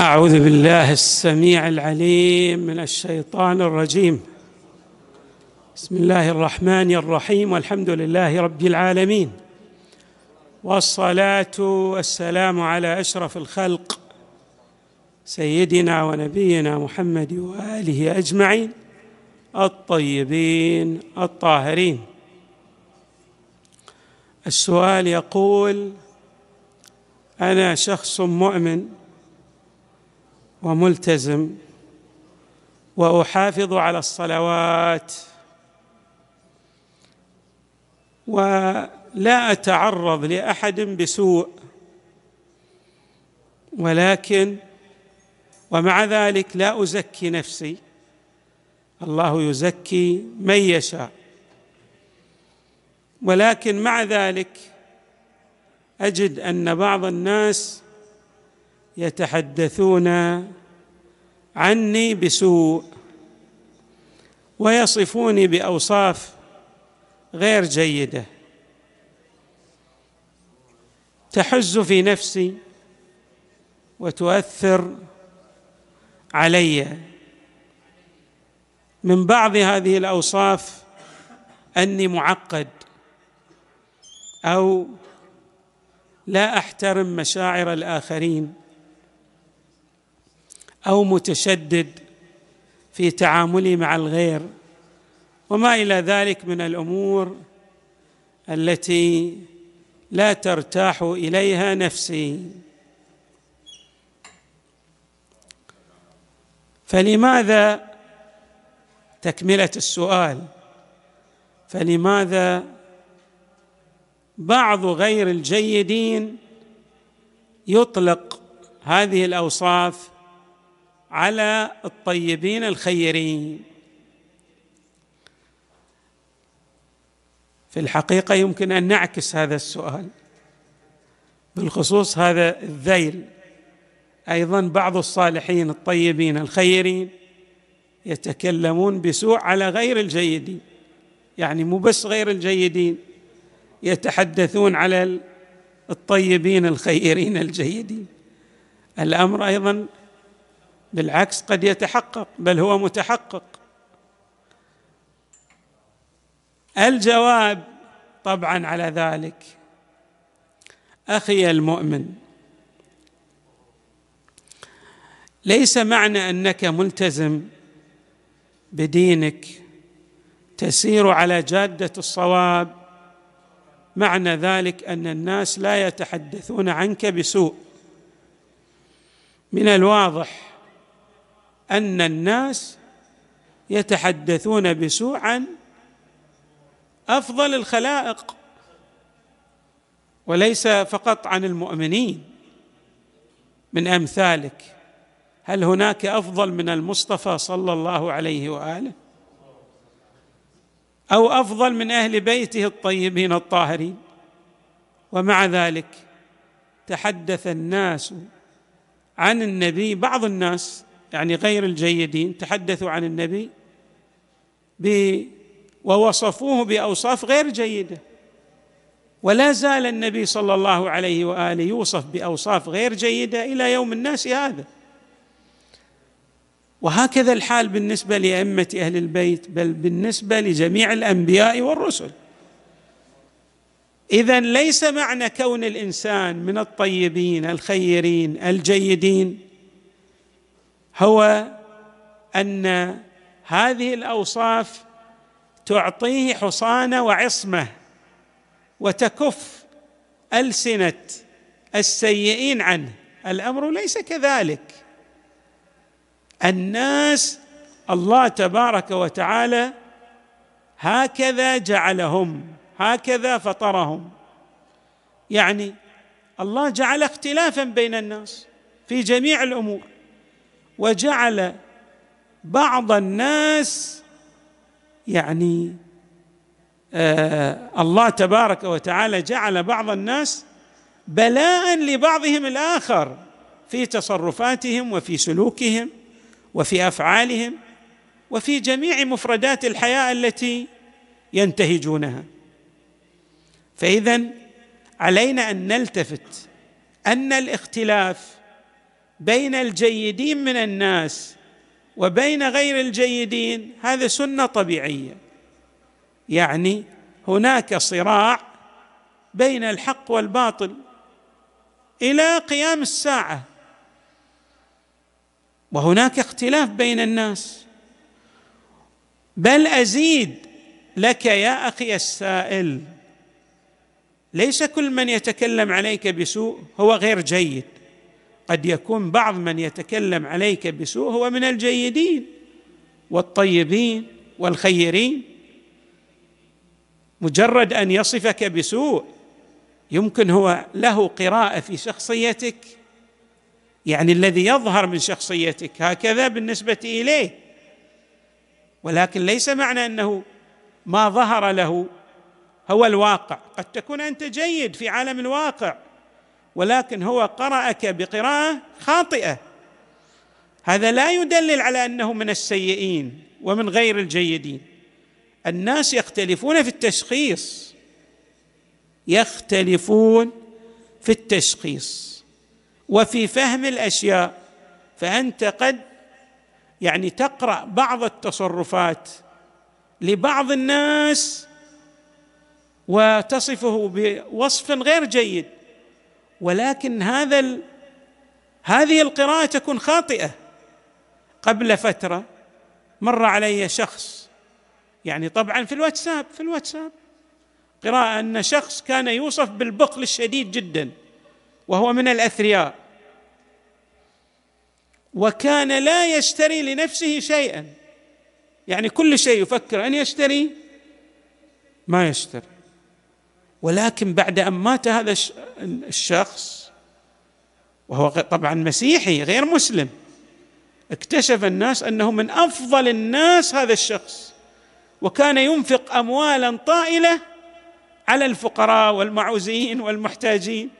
أعوذ بالله السميع العليم من الشيطان الرجيم. بسم الله الرحمن الرحيم والحمد لله رب العالمين والصلاة والسلام على أشرف الخلق سيدنا ونبينا محمد وآله أجمعين الطيبين الطاهرين. السؤال يقول أنا شخص مؤمن وملتزم وأحافظ على الصلوات ولا أتعرض لأحد بسوء ولكن ومع ذلك لا أزكي نفسي الله يزكي من يشاء. ولكن مع ذلك أجد أن بعض الناس يتحدثون عني بسوء ويصفوني بأوصاف غير جيدة. تحز في نفسي وتؤثر علي. من بعض هذه الأوصاف أني معقد أو لا أحترم مشاعر الآخرين. أو متشدد في تعاملي مع الغير وما إلى ذلك من الأمور التي لا ترتاح إليها نفسي. فلماذا تكملة السؤال؟ فلماذا بعض غير الجيدين يطلق هذه الأوصاف على الطيبين الخيرين. في الحقيقة يمكن أن نعكس هذا السؤال. بالخصوص هذا الذيل. أيضا بعض الصالحين الطيبين الخيرين يتكلمون بسوء على غير الجيدين. يعني مو بس غير الجيدين يتحدثون على الطيبين الخيرين الجيدين. الأمر أيضا بالعكس قد يتحقق بل هو متحقق. الجواب طبعا على ذلك. أخي المؤمن ليس معنى أنك ملتزم بدينك تسير على جادة الصواب. معنى ذلك أن الناس لا يتحدثون عنك بسوء. من الواضح أن الناس يتحدثون بسوء عن أفضل الخلائق وليس فقط عن المؤمنين. من أمثالك هل هناك أفضل من المصطفى صلى الله عليه وآله؟ أو أفضل من أهل بيته الطيبين الطاهرين؟ ومع ذلك تحدث الناس عن النبي بعض الناس يعني غير الجيدين تحدثوا عن النبي ب ووصفوه بأوصاف غير جيدة. ولا زال النبي صلى الله عليه وآله يوصف بأوصاف غير جيدة إلى يوم الناس هذا. وهكذا الحال بالنسبة لأئمة أهل البيت بل بالنسبة لجميع الأنبياء والرسل. إذا ليس معنى كون الإنسان من الطيبين الخيرين الجيدين هو أن هذه الأوصاف تعطيه حصانة وعصمة وتكف ألسنة السيئين عنه. الأمر ليس كذلك. الناس الله تبارك وتعالى هكذا جعلهم هكذا فطرهم. يعني الله جعل اختلافا بين الناس في جميع الأمور. وجعل بعض الناس يعني آه الله تبارك وتعالى جعل بعض الناس بلاء لبعضهم الآخر في تصرفاتهم وفي سلوكهم وفي أفعالهم وفي جميع مفردات الحياة التي ينتهجونها. فاذا علينا أن نلتفت أن الاختلاف بين الجيدين من الناس وبين غير الجيدين هذا سنة طبيعية. يعني هناك صراع بين الحق والباطل إلى قيام الساعة وهناك اختلاف بين الناس. بل أزيد لك يا أخي السائل ليس كل من يتكلم عليك بسوء هو غير جيد. قد يكون بعض من يتكلم عليك بسوء هو من الجيدين والطيبين والخيرين. مجرد أن يصفك بسوء يمكن هو له قراءة في شخصيتك يعني الذي يظهر من شخصيتك هكذا بالنسبة إليه. ولكن ليس معنى أنه ما ظهر له هو الواقع. قد تكون أنت جيد في عالم الواقع. ولكن هو قرأك بقراءة خاطئة. هذا لا يدلل على أنه من السيئين ومن غير الجيدين. الناس يختلفون في التشخيص. يختلفون في التشخيص وفي فهم الأشياء. فأنت قد يعني تقرأ بعض التصرفات لبعض الناس وتصفه بوصف غير جيد. ولكن هذا ال... هذه القراءة تكون خاطئة. قبل فترة مر علي شخص يعني طبعا في الواتساب في الواتساب. قراءة أن شخص كان يوصف بالبخل الشديد جدا وهو من الأثرياء. وكان لا يشتري لنفسه شيئا. يعني كل شيء يفكر أن يشتري ما يشتري. ولكن بعد أن مات هذا الشخص وهو طبعا مسيحي غير مسلم اكتشف الناس أنه من أفضل الناس هذا الشخص وكان ينفق اموالا طائلة على الفقراء والمعوزين والمحتاجين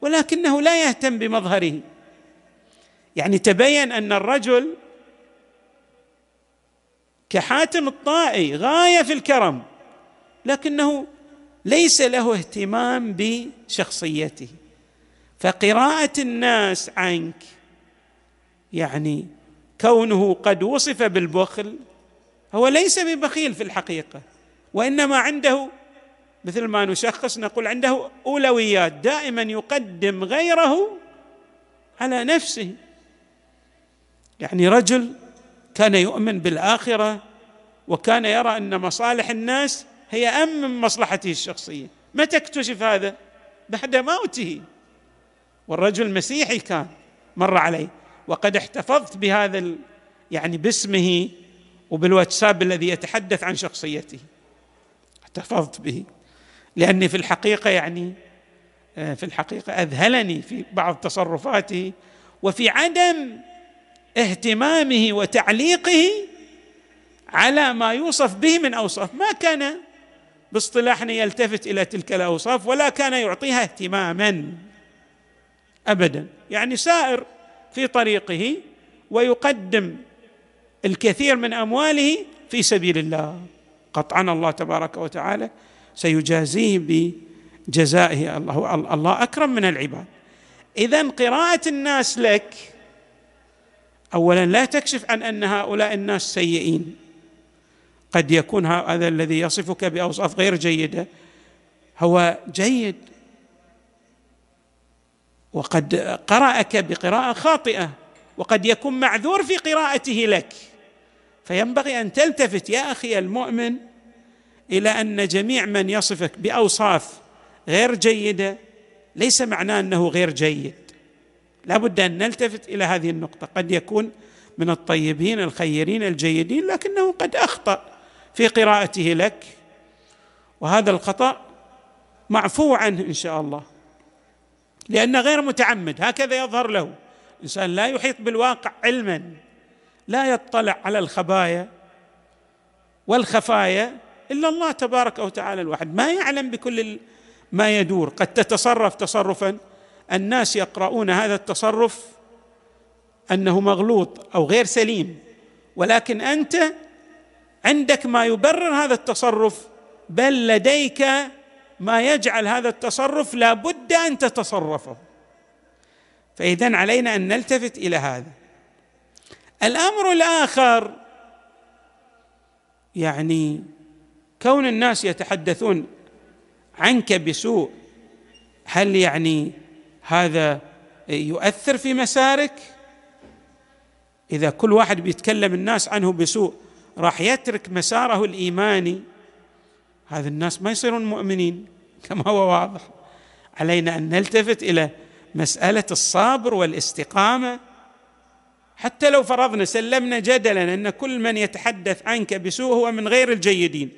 ولكنه لا يهتم بمظهره. يعني تبين أن الرجل كحاتم الطائي غاية في الكرم لكنه ليس له اهتمام بشخصيته. فقراءة الناس عنك يعني كونه قد وصف بالبخل هو ليس ببخيل في الحقيقة وإنما عنده مثل ما نشخص نقول عنده أولويات دائما يقدم غيره على نفسه. يعني رجل كان يؤمن بالآخرة وكان يرى أن مصالح الناس هي أهم من مصلحته الشخصية. متى اكتشف هذا؟ بعد موته. والرجل مسيحي كان مر علي وقد احتفظت بهذا ال... يعني باسمه وبالواتساب الذي يتحدث عن شخصيته. احتفظت به. لأني في الحقيقة يعني آه، في الحقيقة أذهلني في بعض تصرفاته وفي عدم اهتمامه وتعليقه على ما يوصف به من أوصاف. ما كان باصطلاحنا يلتفت إلى تلك الأوصاف ولا كان يعطيها اهتماما ابدا. يعني سائر في طريقه ويقدم الكثير من أمواله في سبيل الله. قطعا الله تبارك وتعالى سيجازيه بجزائه. الله الله أكرم من العباد. اذا قراءة الناس لك اولا لا تكشف عن أن هؤلاء الناس سيئين. قد يكون هذا الذي يصفك بأوصاف غير جيدة. هو جيد. وقد قرأك بقراءة خاطئة وقد يكون معذور في قراءته لك. فينبغي أن تلتفت يا أخي المؤمن إلى أن جميع من يصفك بأوصاف غير جيدة ليس معناه أنه غير جيد. لا بد أن نلتفت إلى هذه النقطة. قد يكون من الطيبين الخيرين الجيدين لكنه قد أخطأ. في قراءته لك. وهذا الخطأ معفو عنه إن شاء الله. لأنه غير متعمد هكذا يظهر له. الإنسان لا يحيط بالواقع علما. لا يطلع على الخبايا والخفايا إلا الله تبارك وتعالى الواحد. ما يعلم بكل ما يدور. قد تتصرف تصرفا. الناس يقرؤون هذا التصرف أنه مغلوط أو غير سليم. ولكن أنت عندك ما يبرر هذا التصرف بل لديك ما يجعل هذا التصرف لا بد أن تتصرفه. فاذا علينا أن نلتفت إلى هذا. الأمر الآخر يعني كون الناس يتحدثون عنك بسوء هل يعني هذا يؤثر في مسارك؟ إذا كل واحد بيتكلم الناس عنه بسوء راح يترك مساره الإيماني. هذا الناس ما يصيرون مؤمنين كما هو واضح. علينا أن نلتفت إلى مسألة الصبر والاستقامة. حتى لو فرضنا سلمنا جدلا أن كل من يتحدث عنك بسوء هو من غير الجيدين.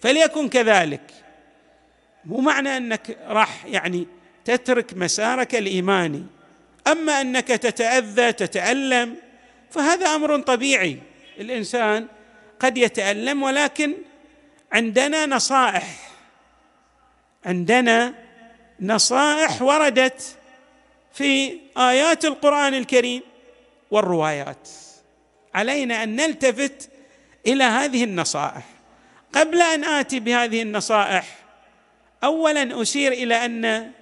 فليكن كذلك. مو معنى أنك راح يعني تترك مسارك الإيماني. أما أنك تتأذى تتألم فهذا أمر طبيعي. الإنسان قد يتألم ولكن عندنا نصائح. عندنا نصائح وردت في آيات القرآن الكريم والروايات. علينا أن نلتفت إلى هذه النصائح. قبل أن آتي بهذه النصائح اولا أشير إلى أن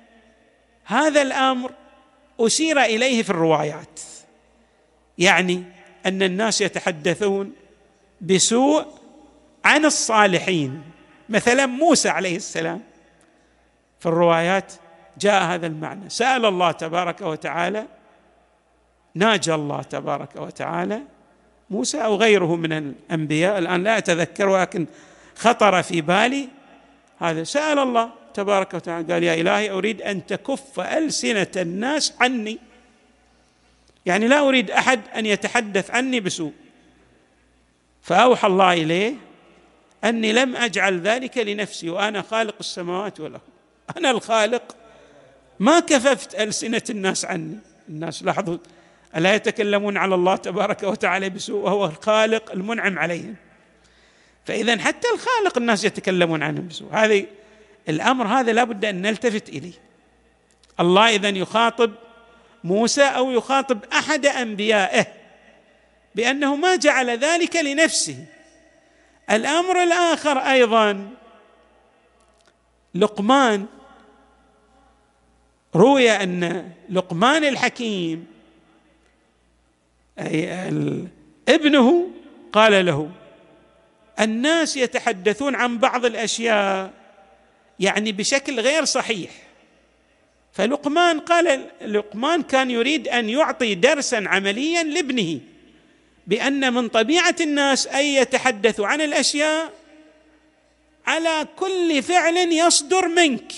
هذا الأمر أشير إليه في الروايات. يعني أن الناس يتحدثون بسوء عن الصالحين. مثلا موسى عليه السلام في الروايات جاء هذا المعنى. سأل الله تبارك وتعالى ناجى الله تبارك وتعالى موسى أو غيره من الأنبياء الآن لا أتذكر ولكن خطر في بالي هذا. سأل الله تبارك وتعالى قال يا إلهي أريد أن تكف ألسنة الناس عني. يعني لا أريد أحد أن يتحدث عني بسوء. فأوحى الله إليه أني لم أجعل ذلك لنفسي وأنا خالق السماوات والأرض. أنا الخالق. ما كففت ألسنة الناس عني. الناس لاحظوا ألا يتكلمون على الله تبارك وتعالى بسوء وهو الخالق المنعم عليهم. فاذا حتى الخالق الناس يتكلمون عنه بسوء. هذه الأمر هذا لابد أن نلتفت إليه. الله اذا يخاطب موسى أو يخاطب أحد أنبيائه. بأنه ما جعل ذلك لنفسه. الأمر الآخر أيضا لقمان. روي أن لقمان الحكيم أي ابنه قال له الناس يتحدثون عن بعض الأشياء يعني بشكل غير صحيح. فلقمان قال لقمان كان يريد أن يعطي درسا عمليا لابنه. بأن من طبيعة الناس أن يتحدثوا عن الأشياء على كل فعل يصدر منك.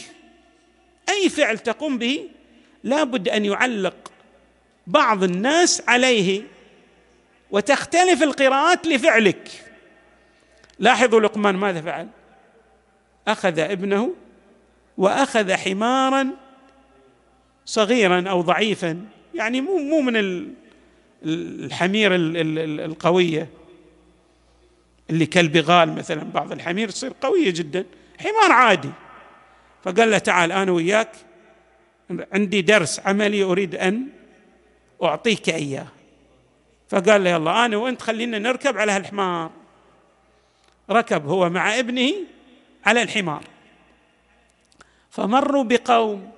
أي فعل تقوم به؟ لابد أن يعلق بعض الناس عليه وتختلف القراءات لفعلك. لاحظوا لقمان ماذا فعل؟ أخذ ابنه وأخذ حمارا صغيرا أو ضعيفا يعني مو مو من الحمير القوية اللي كالبغال مثلا بعض الحمير تصير قوية جدا حمار عادي. فقال له تعال أنا وياك عندي درس عملي أريد أن أعطيك إياه. فقال له يلا أنا وأنت خلينا نركب على هالحمار. ركب هو مع ابنه على الحمار. فمروا بقوم.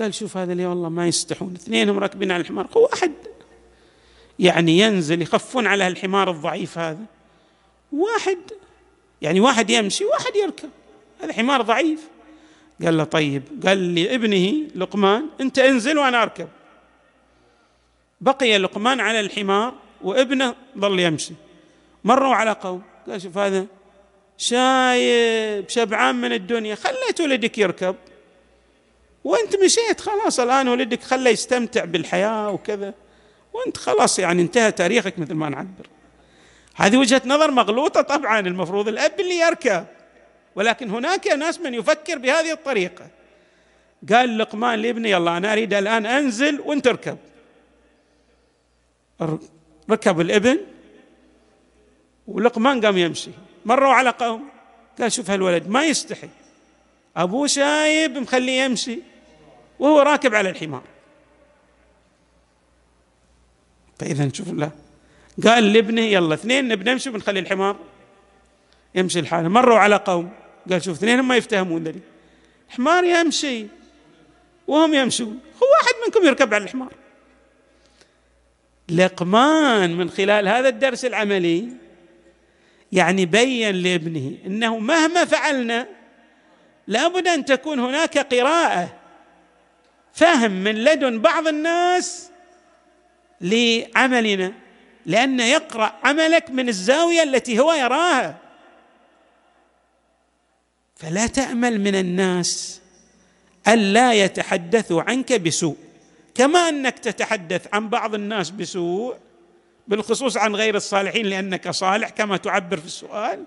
قال شوف هذا اللي والله ما يستحون اثنينهم راكبين على الحمار هو واحد يعني ينزل يخفون على الحمار الضعيف هذا. واحد يعني واحد يمشي واحد يركب. هذا حمار ضعيف. قال له طيب قال لابنه لقمان انت انزل وأنا اركب. بقي لقمان على الحمار وابنه ظل يمشي. مروا على قوم. قال شوف هذا شايب شبعان من الدنيا. خليت ولدك يركب. وانت مشيت خلاص الآن ولدك خليه يستمتع بالحياة وكذا. وانت خلاص يعني انتهى تاريخك مثل ما نعبر. هذه وجهة نظر مغلوطة طبعا المفروض الأب اللي يركب. ولكن هناك ناس من يفكر بهذه الطريقة. قال لقمان لابني يلا أنا أريد الآن أنزل وأنت اركب ركب الابن ولقمان قام يمشي. مروا على قوم. قال شوف هالولد ما يستحي. أبوه شايب مخليه يمشي وهو راكب على الحمار. فإذا شوف لا. قال لابنه يلا اثنين نبي نمشي بنخلي الحمار. يمشي لحاله مروا على قوم. قال شوف اثنين ما يفتهمون ذلك. حمار يمشي. وهم يمشون. هو واحد منكم يركب على الحمار. لقمان من خلال هذا الدرس العملي يعني بين لابنه إنه مهما فعلنا لابد أن تكون هناك قراءة فهم من لدن بعض الناس لعملنا لأن يقرأ عملك من الزاوية التي هو يراها. فلا تأمل من الناس ألا يتحدثوا عنك بسوء. كما أنك تتحدث عن بعض الناس بسوء بالخصوص عن غير الصالحين لأنك صالح كما تعبر في السؤال.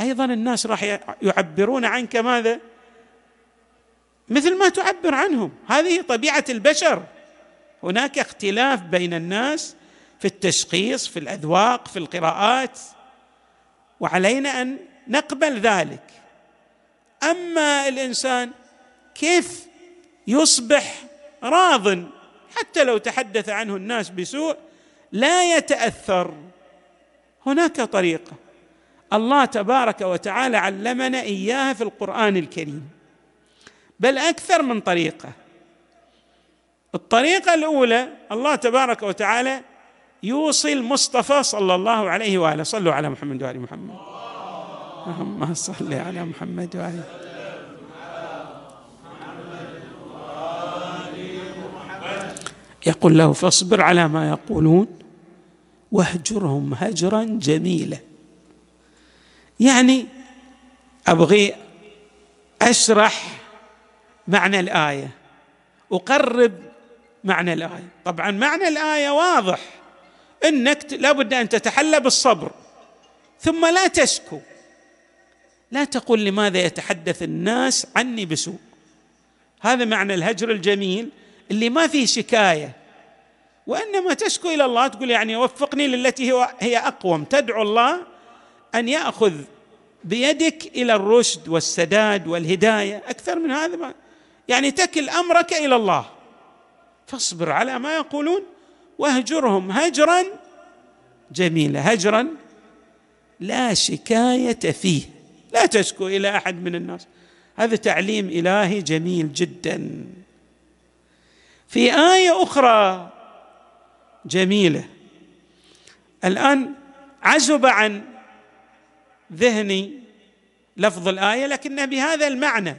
أيضا الناس راح يعبرون عنك ماذا؟ مثل ما تعبر عنهم. هذه طبيعة البشر. هناك اختلاف بين الناس في التشخيص في الأذواق في القراءات وعلينا أن نقبل ذلك. أما الإنسان كيف يصبح راض؟ حتى لو تحدث عنه الناس بسوء لا يتأثر. هناك طريقة. الله تبارك وتعالى علمنا إياها في القرآن الكريم. بل أكثر من طريقة. الطريقة الأولى الله تبارك وتعالى يوصي المصطفى صلى الله عليه وآله. صلوا على محمد وآل محمد. اللهم صل على محمد وآل يقول له فاصبر على ما يقولون واهجرهم هجرا جميلا. يعني أبغي أشرح معنى الآية. أقرب معنى الآية. طبعا معنى الآية واضح. إنك لابد أن تتحلى بالصبر. ثم لا تشكو. لا تقول لماذا يتحدث الناس عني بسوء. هذا معنى الهجر الجميل اللي ما فيه شكاية. وإنما تشكو إلى الله تقول يعني وفقني للتي هي أقوم. تدعو الله أن يأخذ بيدك إلى الرشد والسداد والهداية. أكثر من هذا ما يعني تكل أمرك إلى الله. فاصبر على ما يقولون واهجرهم هجرا جميلا هجرا لا شكاية فيه. لا تشكو إلى أحد من الناس. هذا تعليم إلهي جميل جدا. في آية أخرى جميلة. الآن عزب عن ذهني لفظ الآية لكن بهذا المعنى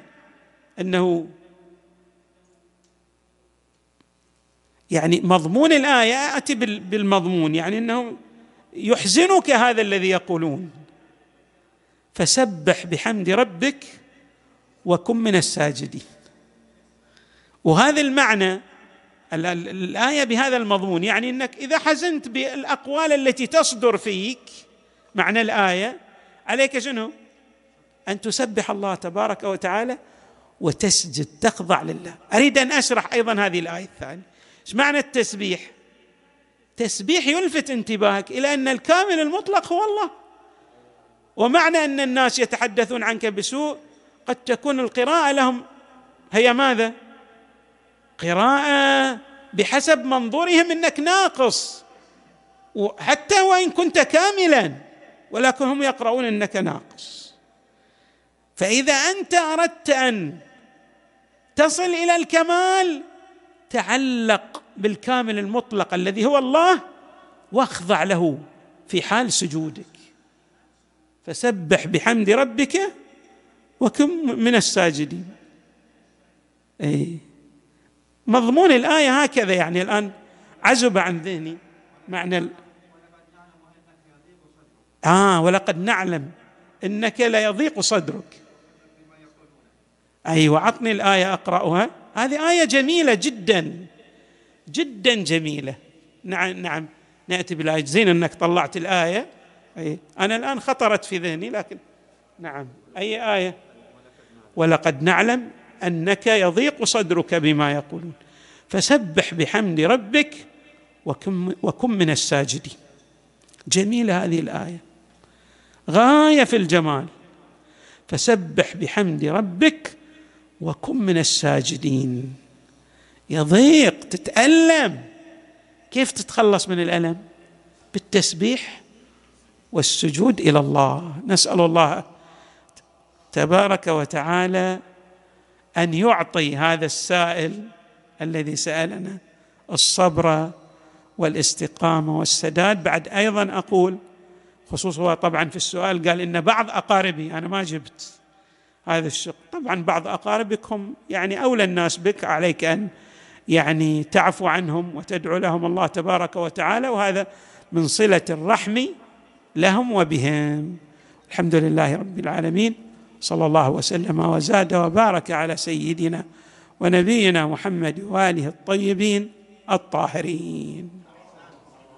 أنه يعني مضمون الآية أتي بالمضمون يعني إنه يحزنك هذا الذي يقولون. فسبح بحمد ربك وكن من الساجدين. وهذا المعنى الآية بهذا المضمون يعني إنك إذا حزنت بالأقوال التي تصدر فيك معنى الآية عليك شنو؟ أن تسبح الله تبارك وتعالى وتسجد تخضع لله. أريد أن أشرح أيضا هذه الآية الثانية. إيش معنى التسبيح؟ تسبيح يلفت انتباهك إلى أن الكامل المطلق هو الله. ومعنى أن الناس يتحدثون عنك بسوء قد تكون القراءة لهم. هي ماذا؟ قراءة بحسب منظورهم إنك ناقص. حتى وإن كنت كاملا ولكن هم يقرؤون إنك ناقص. فإذا أنت أردت أن تصل إلى الكمال تعلق بالكامل المطلق الذي هو الله واخضع له في حال سجودك. فسبح بحمد ربك وكن من الساجدين. أي مضمون الآية هكذا يعني الآن عزب عن ذهني. معنى ال... آه ولقد نعلم إنك لا يضيق صدرك. أيوة عطني الآية أقرأها. هذه آية جميلة جدا جدا جميلة. نعم نعم. نأتي بالآية. زين أنك طلعت الآية. أي أنا الآن خطرت في ذهني لكن نعم. أي آية؟ ولقد نعلم أنك يضيق صدرك بما يقولون. فسبح بحمد ربك وكن, وكن من الساجدين. جميلة هذه الآية. غاية في الجمال. فسبح بحمد ربك وكن من الساجدين. يضيق تتألم. كيف تتخلص من الألم؟ بالتسبيح والسجود إلى الله. نسأل الله تبارك وتعالى أن يعطي هذا السائل الذي سألنا الصبر والاستقامة والسداد. بعد أيضا أقول خصوصا طبعا في السؤال قال إن بعض أقاربي أنا ما جبت. هذا الشق. طبعا بعض اقاربك هم يعني أولى الناس بك عليك أن يعني تعفو عنهم وتدعو لهم الله تبارك وتعالى وهذا من صلة الرحم لهم وبهم. الحمد لله رب العالمين. صلى الله وسلم وزاد وبارك على سيدنا ونبينا محمد وآله الطيبين الطاهرين.